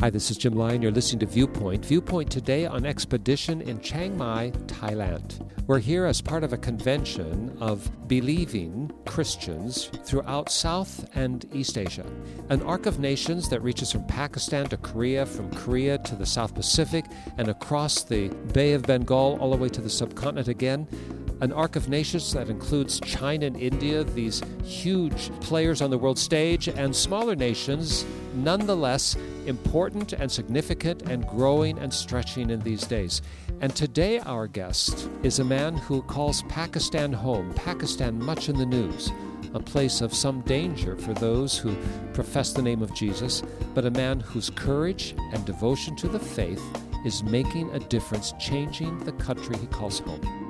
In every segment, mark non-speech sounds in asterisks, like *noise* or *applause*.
Hi, this is Jim Lyon. You're listening to Viewpoint. Viewpoint today on expedition in Chiang Mai, Thailand. We're here as part of a convention of believing Christians throughout South and East Asia. An arc of nations that reaches from Pakistan to Korea, from Korea to the South Pacific, and across the Bay of Bengal all the way to the subcontinent again an arc of nations that includes China and India, these huge players on the world stage, and smaller nations, nonetheless important and significant and growing and stretching in these days. And today, our guest is a man who calls Pakistan home, Pakistan much in the news, a place of some danger for those who profess the name of Jesus, but a man whose courage and devotion to the faith is making a difference, changing the country he calls home.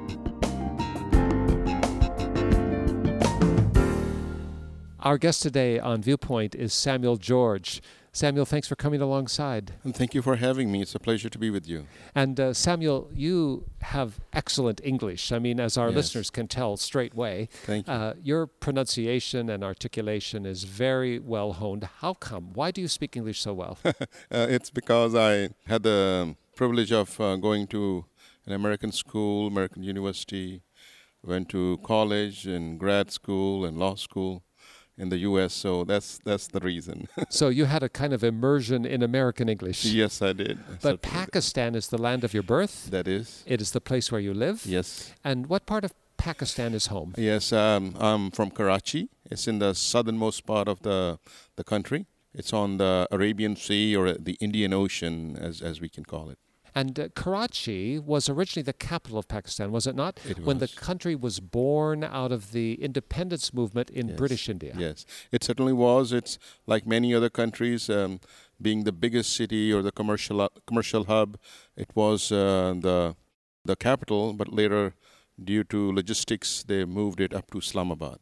Our guest today on Viewpoint is Samuel George. Samuel, thanks for coming alongside. And thank you for having me. It's a pleasure to be with you. And uh, Samuel, you have excellent English. I mean, as our yes. listeners can tell straight away, thank you. Uh, your pronunciation and articulation is very well honed. How come? Why do you speak English so well? *laughs* uh, it's because I had the privilege of uh, going to an American school, American university, went to college and grad school and law school in the U.S. So that's that's the reason. *laughs* so you had a kind of immersion in American English. Yes, I did. But Pakistan is the land of your birth. That is. It is the place where you live. Yes. And what part of Pakistan is home? Yes, um, I'm from Karachi. It's in the southernmost part of the the country. It's on the Arabian Sea or the Indian Ocean, as as we can call it. And uh, Karachi was originally the capital of Pakistan, was it not? It when the country was born out of the independence movement in yes. British India. Yes, it certainly was. It's like many other countries, um, being the biggest city or the commercial uh, commercial hub. It was uh, the the capital, but later, due to logistics, they moved it up to Islamabad.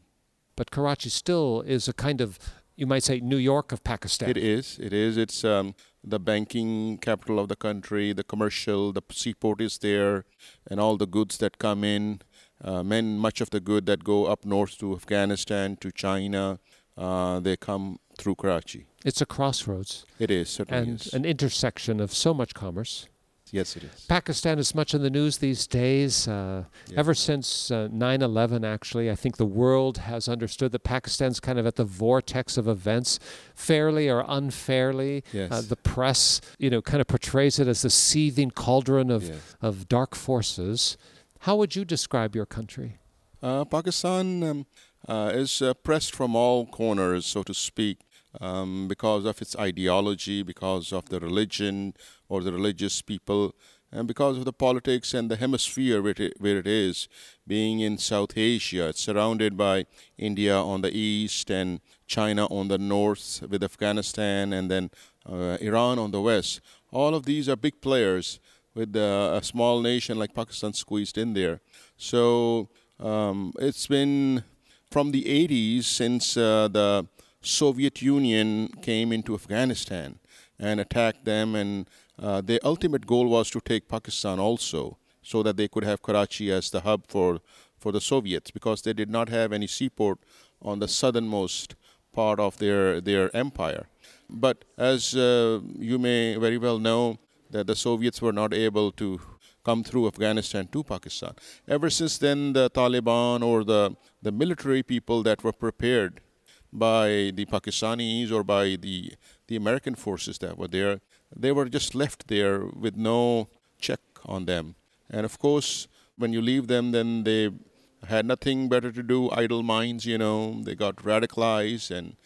But Karachi still is a kind of you might say New York of Pakistan. It is. It is. It's um, the banking capital of the country, the commercial, the seaport is there, and all the goods that come in. Uh, men, much of the good that go up north to Afghanistan, to China, uh, they come through Karachi. It's a crossroads. It is, certainly And is. an intersection of so much commerce. Yes, it is. Pakistan is much in the news these days. Uh, yeah. Ever since uh, 9 uh, 11, actually, I think the world has understood that Pakistan's kind of at the vortex of events, fairly or unfairly. Yes. Uh, the press, you know, kind of portrays it as the seething cauldron of, yes. of dark forces. How would you describe your country? Uh, Pakistan um, uh, is pressed from all corners, so to speak um, because of its ideology, because of the religion or the religious people, and because of the politics and the hemisphere where it, where it is, being in South Asia. It's surrounded by India on the east and China on the north, with Afghanistan and then uh, Iran on the west. All of these are big players with uh, a small nation like Pakistan squeezed in there. So um, it's been from the 80s since uh, the Soviet Union came into Afghanistan and attacked them, and uh, their ultimate goal was to take Pakistan also, so that they could have Karachi as the hub for for the Soviets, because they did not have any seaport on the southernmost part of their their empire. But as uh, you may very well know, that the Soviets were not able to come through Afghanistan to Pakistan. Ever since then, the Taliban or the the military people that were prepared by the Pakistanis or by the the American forces that were there. They were just left there with no check on them. And of course, when you leave them, then they had nothing better to do. Idle minds, you know. They got radicalized and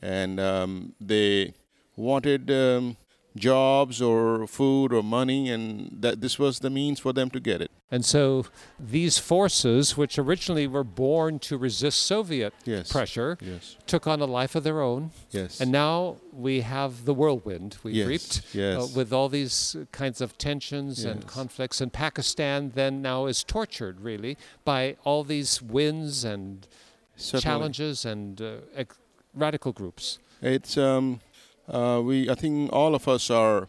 and um, they wanted um, jobs or food or money, and that this was the means for them to get it. And so these forces, which originally were born to resist Soviet yes. pressure, yes. took on a life of their own. Yes. And now we have the whirlwind we've reaped yes. Uh, with all these kinds of tensions and conflicts. And Pakistan then now is tortured, really, by all these winds and Certainly. challenges and uh, ex- radical groups. It's um, uh, we I think all of us are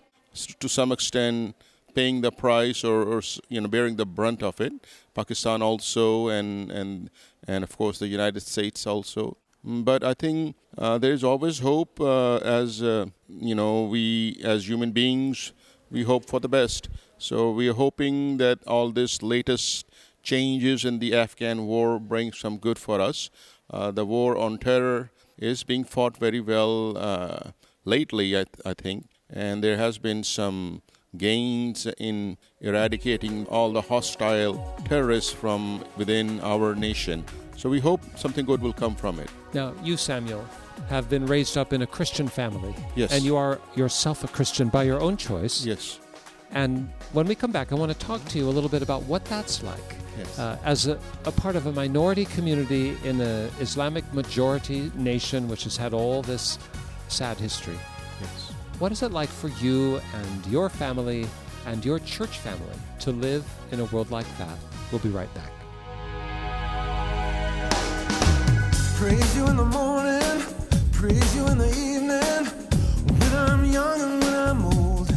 to some extent paying the price or, or, you know bearing the brunt of it. Pakistan also, and and and of course the United States also. Mm, but I think uh, there is always hope. Uh, as uh, you know, we as human beings, we hope for the best. So we are hoping that all this latest changes in the Afghan war bring some good for us. Uh, the war on terror is being fought very well uh, lately, I, th- I think, and there has been some gains in eradicating all the hostile terrorists from within our nation. So we hope something good will come from it. Now, you, Samuel, have been raised up in a Christian family. Yes. And you are yourself a Christian by your own choice. Yes. And when we come back, I want to talk to you a little bit about what that's like. Yes. Uh, as a, a part of a minority community in an Islamic majority nation which has had all this sad history. yes. What is it like for you and your family and your church family to live in a world like that? We'll be right back. Praise you in the morning, praise you in the evening, when I'm young and when I'm old.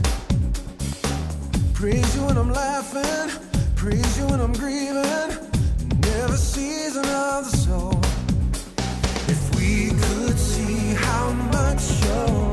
Praise you when I'm laughing, praise you when I'm grieving, never season of the soul. Much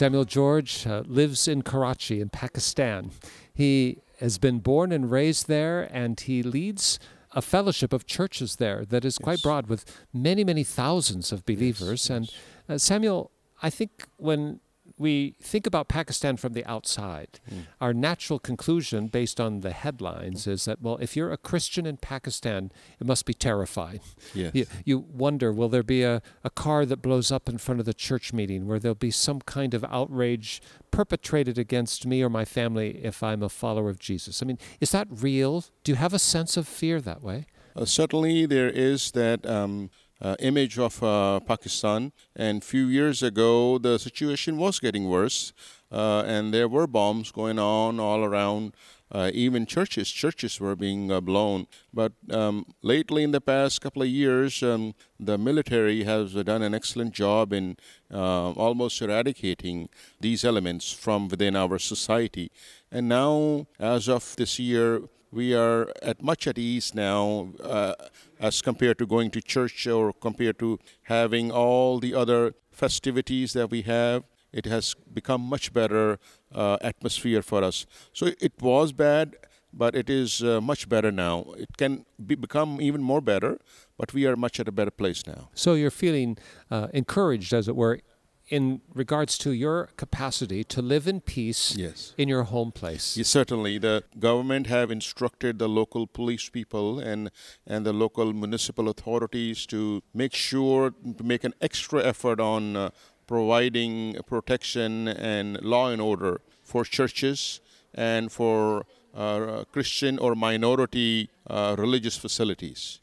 Samuel George uh, lives in Karachi in Pakistan. He has been born and raised there, and he leads a fellowship of churches there that is quite Yes. broad with many, many thousands of believers. And uh, Samuel, I think when we think about Pakistan from the outside, our natural conclusion based on the headlines is that, well, if you're a Christian in Pakistan, it must be terrifying. Yes. You, you wonder, will there be a, a car that blows up in front of the church meeting where there'll be some kind of outrage perpetrated against me or my family if I'm a follower of Jesus? I mean, is that real? Do you have a sense of fear that way? Uh, certainly, there is that um, uh, image of uh, Pakistan, and few years ago, the situation was getting worse, uh, and there were bombs going on all around. Uh, even churches, churches were being uh, blown. But um, lately, in the past couple of years, um, the military has done an excellent job in uh, almost eradicating these elements from within our society. And now, as of this year, we are at much at ease now uh, as compared to going to church or compared to having all the other festivities that we have. It has become much better uh, atmosphere for us. So it was bad but it is uh, much better now. It can be, become even more better but we are much at a better place now. So you're feeling uh, encouraged, as it were, in regards to your capacity to live in peace Yes. in your home place. Yes, certainly, the government have instructed the local police people and and the local municipal authorities to make sure to make an extra effort on uh, providing protection and law and order for churches and for uh, Christian or minority uh, religious facilities.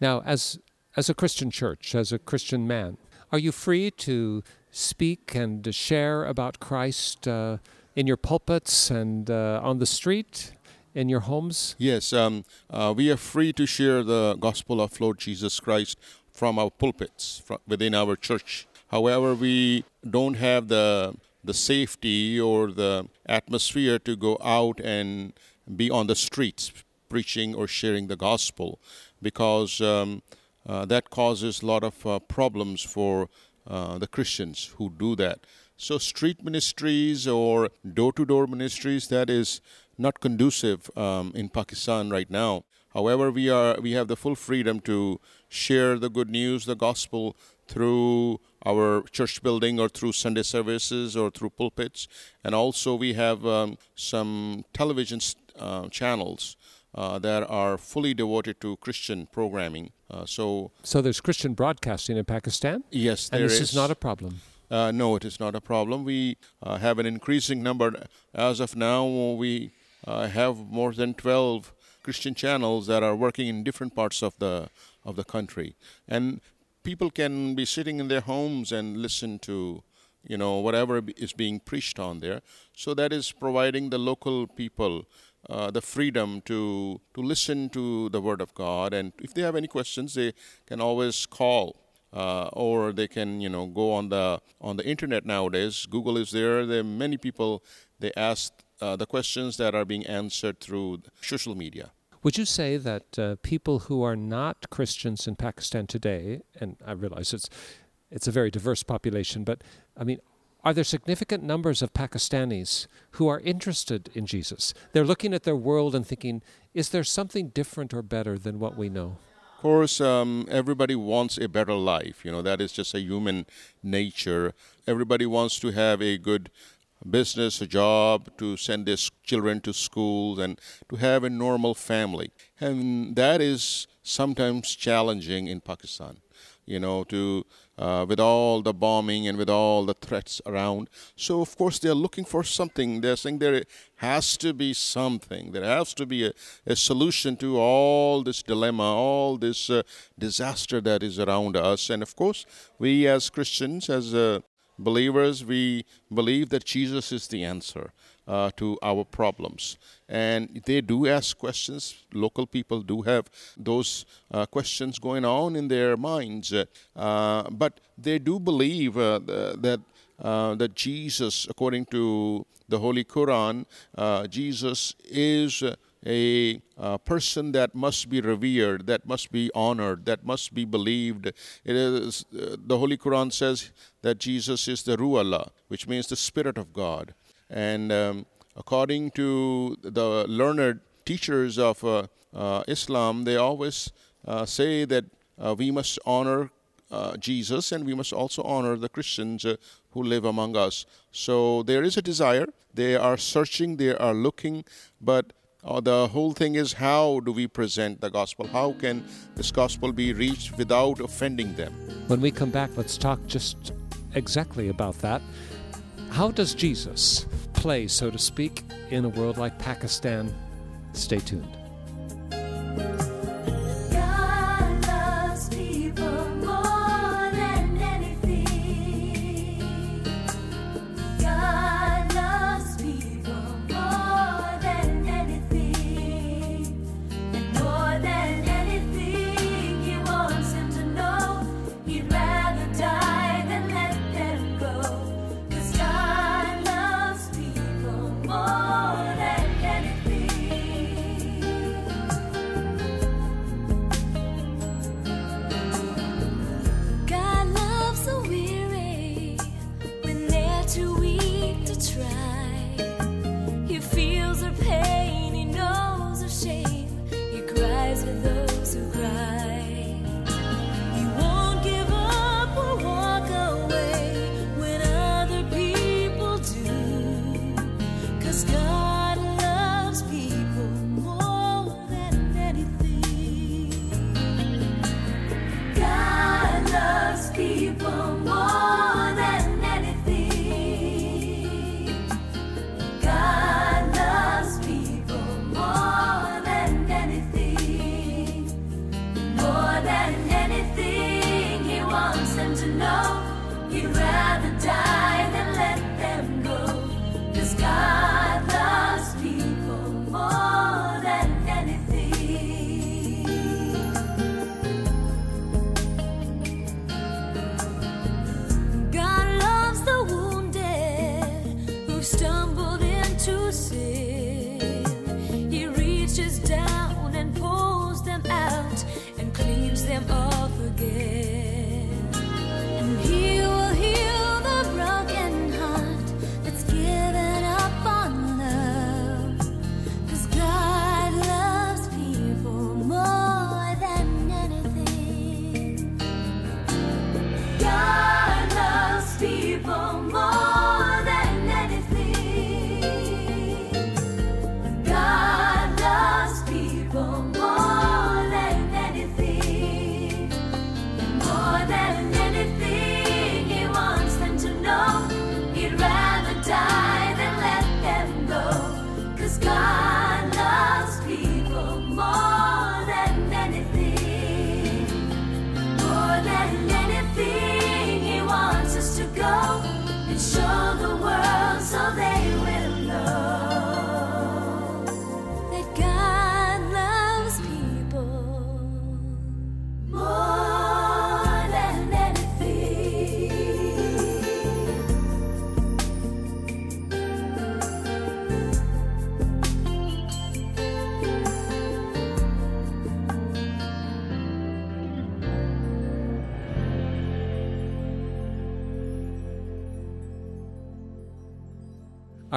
Now, as as a Christian church, as a Christian man, Are you free to speak and share about Christ uh, in your pulpits and uh, on the street, in your homes? Yes, um, uh, we are free to share the gospel of Lord Jesus Christ from our pulpits fro- within our church. However, we don't have the the safety or the atmosphere to go out and be on the streets preaching or sharing the gospel because um, uh, that causes a lot of uh, problems for uh, the Christians who do that. So, street ministries or door to door ministries, that is not conducive um, in Pakistan right now. However, we are we have the full freedom to share the good news, the gospel through our church building or through Sunday services or through pulpits, and also we have um, some television uh, channels uh, that are fully devoted to Christian programming. Uh, so So there's Christian broadcasting in Pakistan, yes, and this is not a problem. uh, no, it is not a problem. We uh, have an increasing number. As of now, we uh, have more than 12 Christian channels that are working in different parts of the of the country, and people can be sitting in their homes and listen to you know whatever is being preached on there. So that is providing the local people uh, the freedom to to listen to the word of God, and if they have any questions, they can always call uh, or they can you know go on the on the internet nowadays. Google is there. There are many people they ask uh, the questions that are being answered through social media. Would you say that uh, people who are not Christians in Pakistan today, and I realize it's it's a very diverse population, but I mean, are there significant numbers of Pakistanis who are interested in Jesus? They're looking at their world and thinking, is there something different or better than what we know? of course um, everybody wants a better life you know that is just a human nature everybody wants to have a good business a job to send their children to schools and to have a normal family and that is sometimes challenging in pakistan you know, to uh, with all the bombing and with all the threats around. So of course they're looking for something. They're saying there has to be something. There has to be a, a solution to all this dilemma, all this uh, disaster that is around us. And of course, we as Christians, as uh, believers, we believe that Jesus is the answer uh, to our problems. And they do ask questions. Local people do have those uh, questions going on in their minds. Uh, but they do believe uh, that. Uh, that Jesus, according to the Holy Quran, Jesus is a person that must be revered, that must be honored, that must be believed. It is uh, the Holy Quran says that Jesus is the Ruh Allah, which means the Spirit of God. And um, according to the learned teachers of uh, uh, Islam, they always uh, say that we must honor Jesus and we must also honor the Christians who live among us. So there is a desire. They are searching, they are looking, but uh, the whole thing is how do we present the gospel? How can this gospel be reached without offending them? When we come back, let's talk just exactly about that. How does Jesus play, so to speak, in a world like Pakistan? Stay tuned.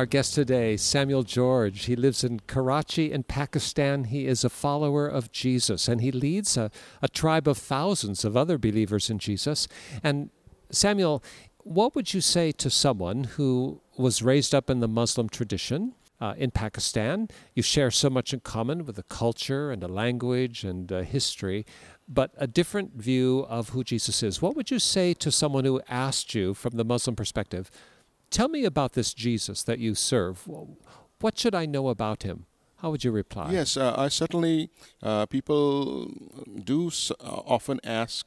Our guest today, Samuel George, he lives in Karachi in Pakistan. He is a follower of Jesus and he leads a, a tribe of thousands of other believers in Jesus. And Samuel, what would you say to someone who was raised up in the Muslim tradition uh, in Pakistan? You share so much in common with the culture and the language and uh, history, but a different view of who Jesus is. What would you say to someone who asked you from the Muslim perspective? Tell me about this Jesus that you serve. What should I know about him? How would you reply? Yes, uh, I certainly, uh, people do s- uh, often ask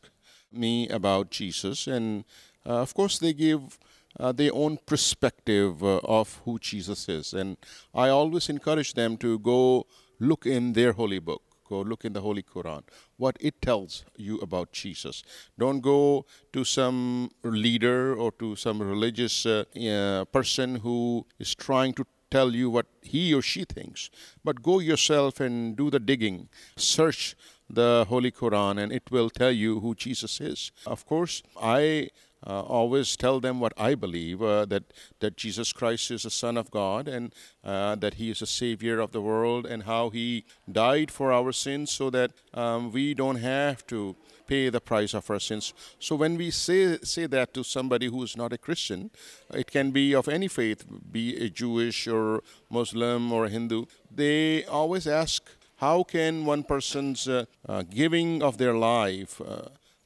me about Jesus, and uh, of course, they give uh, their own perspective uh, of who Jesus is. And I always encourage them to go look in their holy book. Go look in the Holy Quran, what it tells you about Jesus. Don't go to some leader or to some religious uh, uh, person who is trying to tell you what he or she thinks, but go yourself and do the digging. Search the Holy Quran, and it will tell you who Jesus is. Of course, I uh, always tell them what I believe uh, that that Jesus Christ is the Son of God and uh, that He is a Savior of the world and how He died for our sins so that um, we don't have to pay the price of our sins. So when we say say that to somebody who is not a Christian, it can be of any faith, be a Jewish or Muslim or Hindu. They always ask, how can one person's uh, uh, giving of their life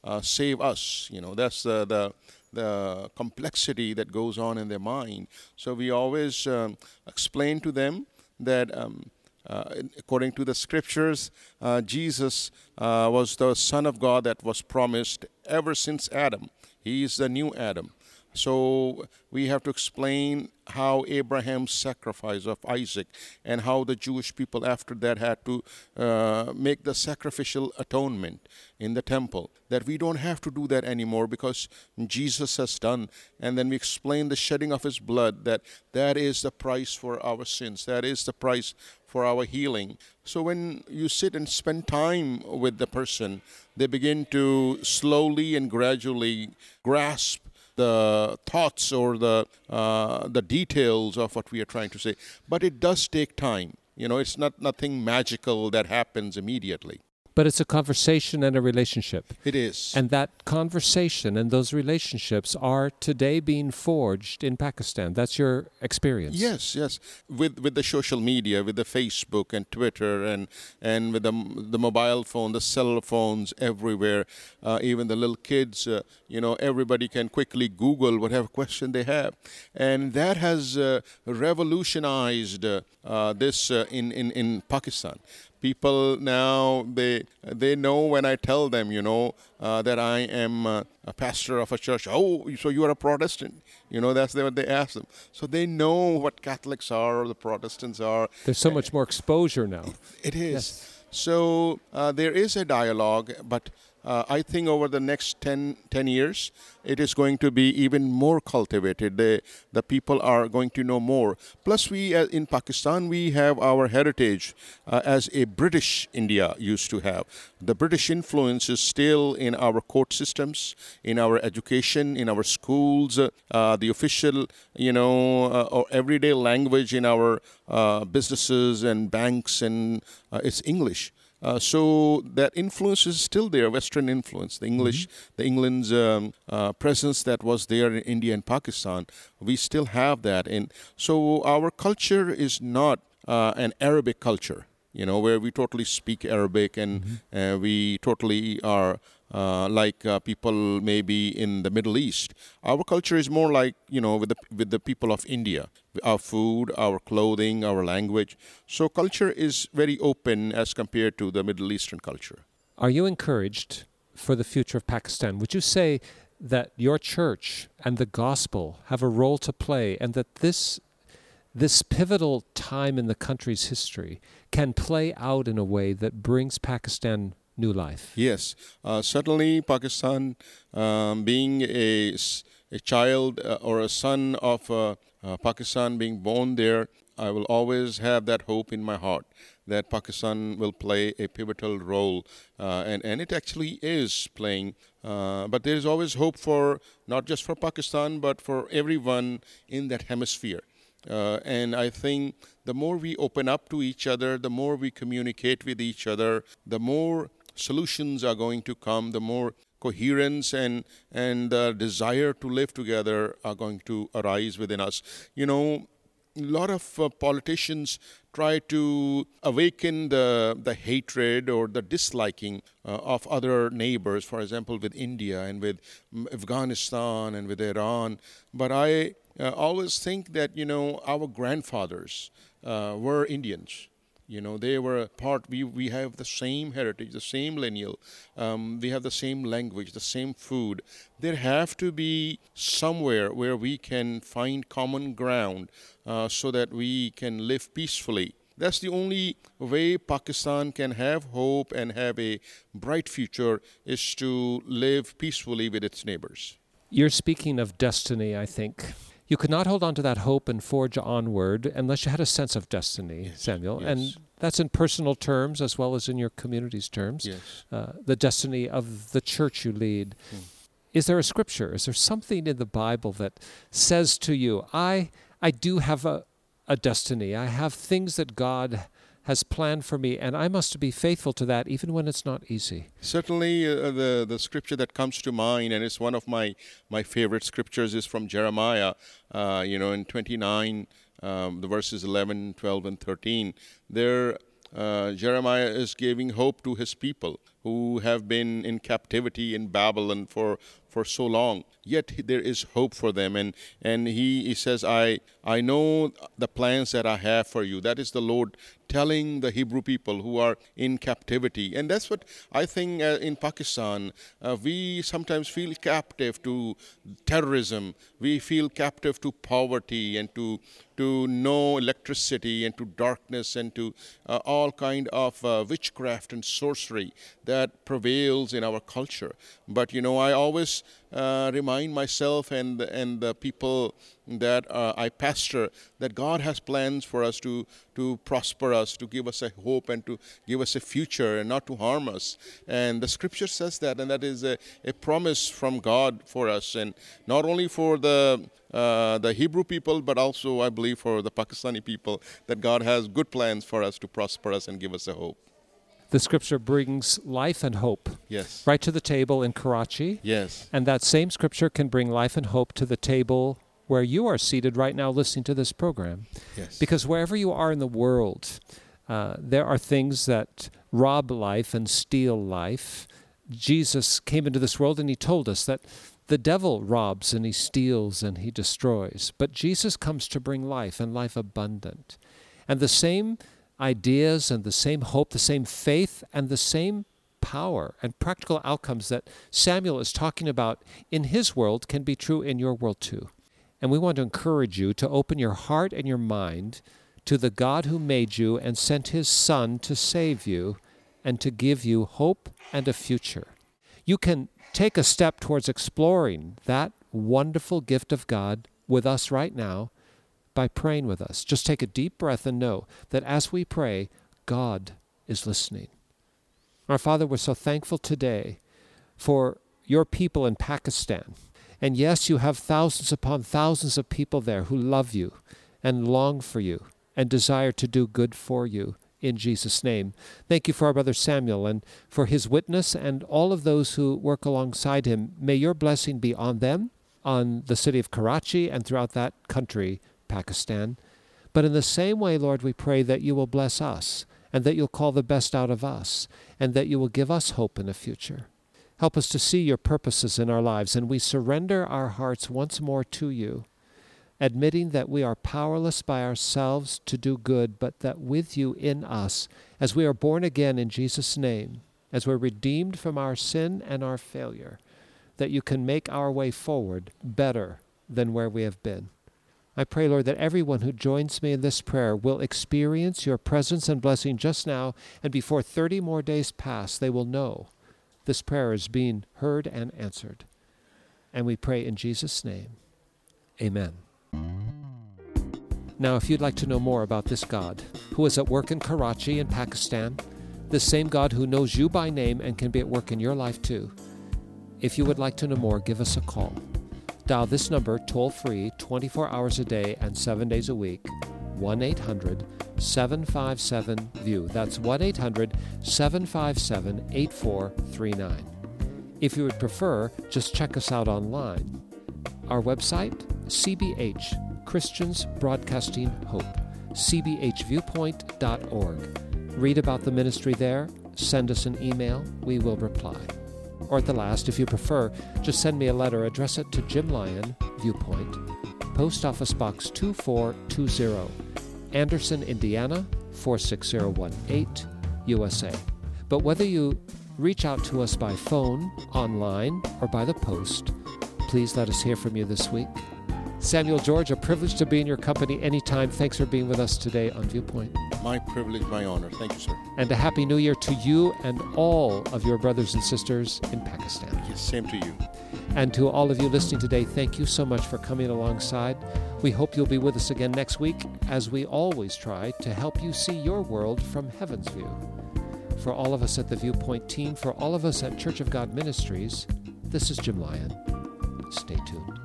uh, save us? You know, that's the, the the complexity that goes on in their mind. So we always um, explain to them that. Um, uh, according to the scriptures, uh, Jesus uh, was the Son of God that was promised ever since Adam. He is the new Adam. So we have to explain how Abraham's sacrifice of Isaac and how the Jewish people after that had to uh, make the sacrificial atonement in the temple. That we don't have to do that anymore because Jesus has done. And then we explain the shedding of his blood that that is the price for our sins. That is the price for our healing. So when you sit and spend time with the person, they begin to slowly and gradually grasp the thoughts or the uh, the details of what we are trying to say. But it does take time. You know, it's not nothing magical that happens immediately. But it's a conversation and a relationship. It is. And that conversation and those relationships are today being forged in Pakistan. That's your experience. Yes, yes. With with the social media, with the Facebook and Twitter, and and with the the mobile phone, the cell phones everywhere, uh, even the little kids, uh, you know, everybody can quickly Google whatever *laughs* question they have, and that has uh, revolutionized uh, uh, this uh, in, in in Pakistan people now they they know when I tell them, you know, uh, that I am uh, a pastor of a church. Oh, so you are a Protestant? You know, that's what they ask them. So they know what Catholics are or the Protestants are. There's so much more exposure now. It is. Yes. So uh, there is a dialogue, but uh, I think over the next 10, 10 years, it is going to be even more cultivated. The, the people are going to know more. Plus, we uh, in Pakistan, we have our heritage uh, as a British India used to have. The British influence is still in our court systems, in our education, in our schools, uh, the official, you know, uh, or everyday language in our uh, businesses and banks, and uh, it's English. Uh, so that influence is still there, Western influence, the English, the England's um, uh, presence that was there in India and Pakistan. We still have that, and so our culture is not uh, an Arabic culture, you know, where we totally speak Arabic and uh, we totally are. Uh, like uh, people maybe in the Middle East, our culture is more like you know with the with the people of India, our food, our clothing, our language. So culture is very open as compared to the Middle Eastern culture. Are you encouraged for the future of Pakistan? Would you say that your church and the gospel have a role to play and that this this pivotal time in the country's history can play out in a way that brings Pakistan new life? Yes, uh, certainly Pakistan, um, being a child uh, or a son of uh, uh, Pakistan being born there, I will always have that hope in my heart that Pakistan will play a pivotal role, uh, and and it actually is playing. Uh, but there is always hope for not just for Pakistan, but for everyone in that hemisphere. Uh, and I think the more we open up to each other, the more we communicate with each other, the more solutions are going to come, the more coherence and and the desire to live together are going to arise within us. You know, a lot of uh, politicians try to awaken the the hatred or the disliking uh, of other neighbors for example with india and with mm, afghanistan and with iran but i uh, always think that you know our grandfathers uh, were indians you know they were part we, we have the same heritage the same lineal um, we have the same language the same food. There have to be somewhere where we can find common ground uh, so that we can live peacefully. That's the only way pakistan can have hope and have a bright future is to live peacefully with its neighbors. You're speaking of destiny, I think. You could not hold on to that hope and forge onward unless you had a sense of destiny, Samuel. yes. And that's in personal terms as well as in your community's terms. yes Uh, the destiny of the church you lead. Is there a scripture? Is there something in the Bible that says to you, I, I do have a, a destiny. I have things that God has planned for me, and I must be faithful to that even when it's not easy. Certainly, uh, the the scripture that comes to mind, and it's one of my my favorite scriptures, is from Jeremiah. Uh, you know, in 29, um, the verses 11, 12, and 13. There, uh, Jeremiah is giving hope to his people who have been in captivity in Babylon for for so long. Yet there is hope for them, and and he, he says, I I know the plans that I have for you. That is the Lord telling the Hebrew people who are in captivity. And that's what I think uh, in Pakistan, uh, we sometimes feel captive to terrorism. We feel captive to poverty and to to no electricity and to darkness and to uh, all kind of uh, witchcraft and sorcery that prevails in our culture. But you know, I always uh, remind myself and and the people that uh, I pastor that God has plans for us to to prosper us, to give us a hope and to give us a future and not to harm us. And the scripture says that, and that is a, a promise from God for us, and not only for the uh, the Hebrew people, but also I believe for the Pakistani people that God has good plans for us to prosper us and give us a hope. The scripture brings life and hope Yes. right to the table in Karachi. Yes. And that same scripture can bring life and hope to the table where you are seated right now listening to this program. Yes. Because wherever you are in the world, uh, there are things that rob life and steal life. Jesus came into this world and he told us that the devil robs and he steals and he destroys, but Jesus comes to bring life and life abundant. And the same ideas and the same hope, the same faith, and the same power and practical outcomes that Samuel is talking about in his world can be true in your world too. And we want to encourage you to open your heart and your mind to the God who made you and sent his Son to save you and to give you hope and a future. You can take a step towards exploring that wonderful gift of God with us right now by praying with us. Just take a deep breath and know that as we pray, God is listening. Our Father, we're so thankful today for your people in Pakistan. And yes, you have thousands upon thousands of people there who love you and long for you and desire to do good for you in Jesus' name. Thank you for our brother Samuel and for his witness and all of those who work alongside him. May your blessing be on them, on the city of Karachi, and throughout that country, Pakistan. But in the same way, Lord, we pray that you will bless us and that you'll call the best out of us, and that you will give us hope in the future. Help us to see your purposes in our lives, and we surrender our hearts once more to you, admitting that we are powerless by ourselves to do good, but that with you in us, as we are born again in Jesus' name, as we're redeemed from our sin and our failure, that you can make our way forward better than where we have been. I pray, Lord, that everyone who joins me in this prayer will experience your presence and blessing just now, and before 30 more days pass, they will know this prayer is being heard and answered. And we pray in Jesus' name. Amen. Now, if you'd like to know more about this God, who is at work in Karachi in Pakistan, the same God who knows you by name and can be at work in your life too, if you would like to know more, give us a call. Dial this number toll free 24 hours a day and 7 days a week 1 800 757 VIEW. That's 1 800 757 8439. If you would prefer, just check us out online. Our website, CBH, Christians Broadcasting Hope, cbhviewpoint.org. Read about the ministry there, send us an email, we will reply. Or at the last, if you prefer, just send me a letter, address it to Jim Lyon, Viewpoint, Post Office Box 2420, Anderson, Indiana 46018, USA. But whether you reach out to us by phone, online, or by the post, please let us hear from you this week. Samuel George, a privilege to be in your company anytime. Thanks for being with us today on Viewpoint. My privilege, my honor. Thank you, sir. And a happy new year to you and all of your brothers and sisters in Pakistan. Yes, same to you. And to all of you listening today, thank you so much for coming alongside. We hope you'll be with us again next week as we always try to help you see your world from heaven's view. For all of us at the Viewpoint team, for all of us at Church of God Ministries, this is Jim Lyon. Stay tuned.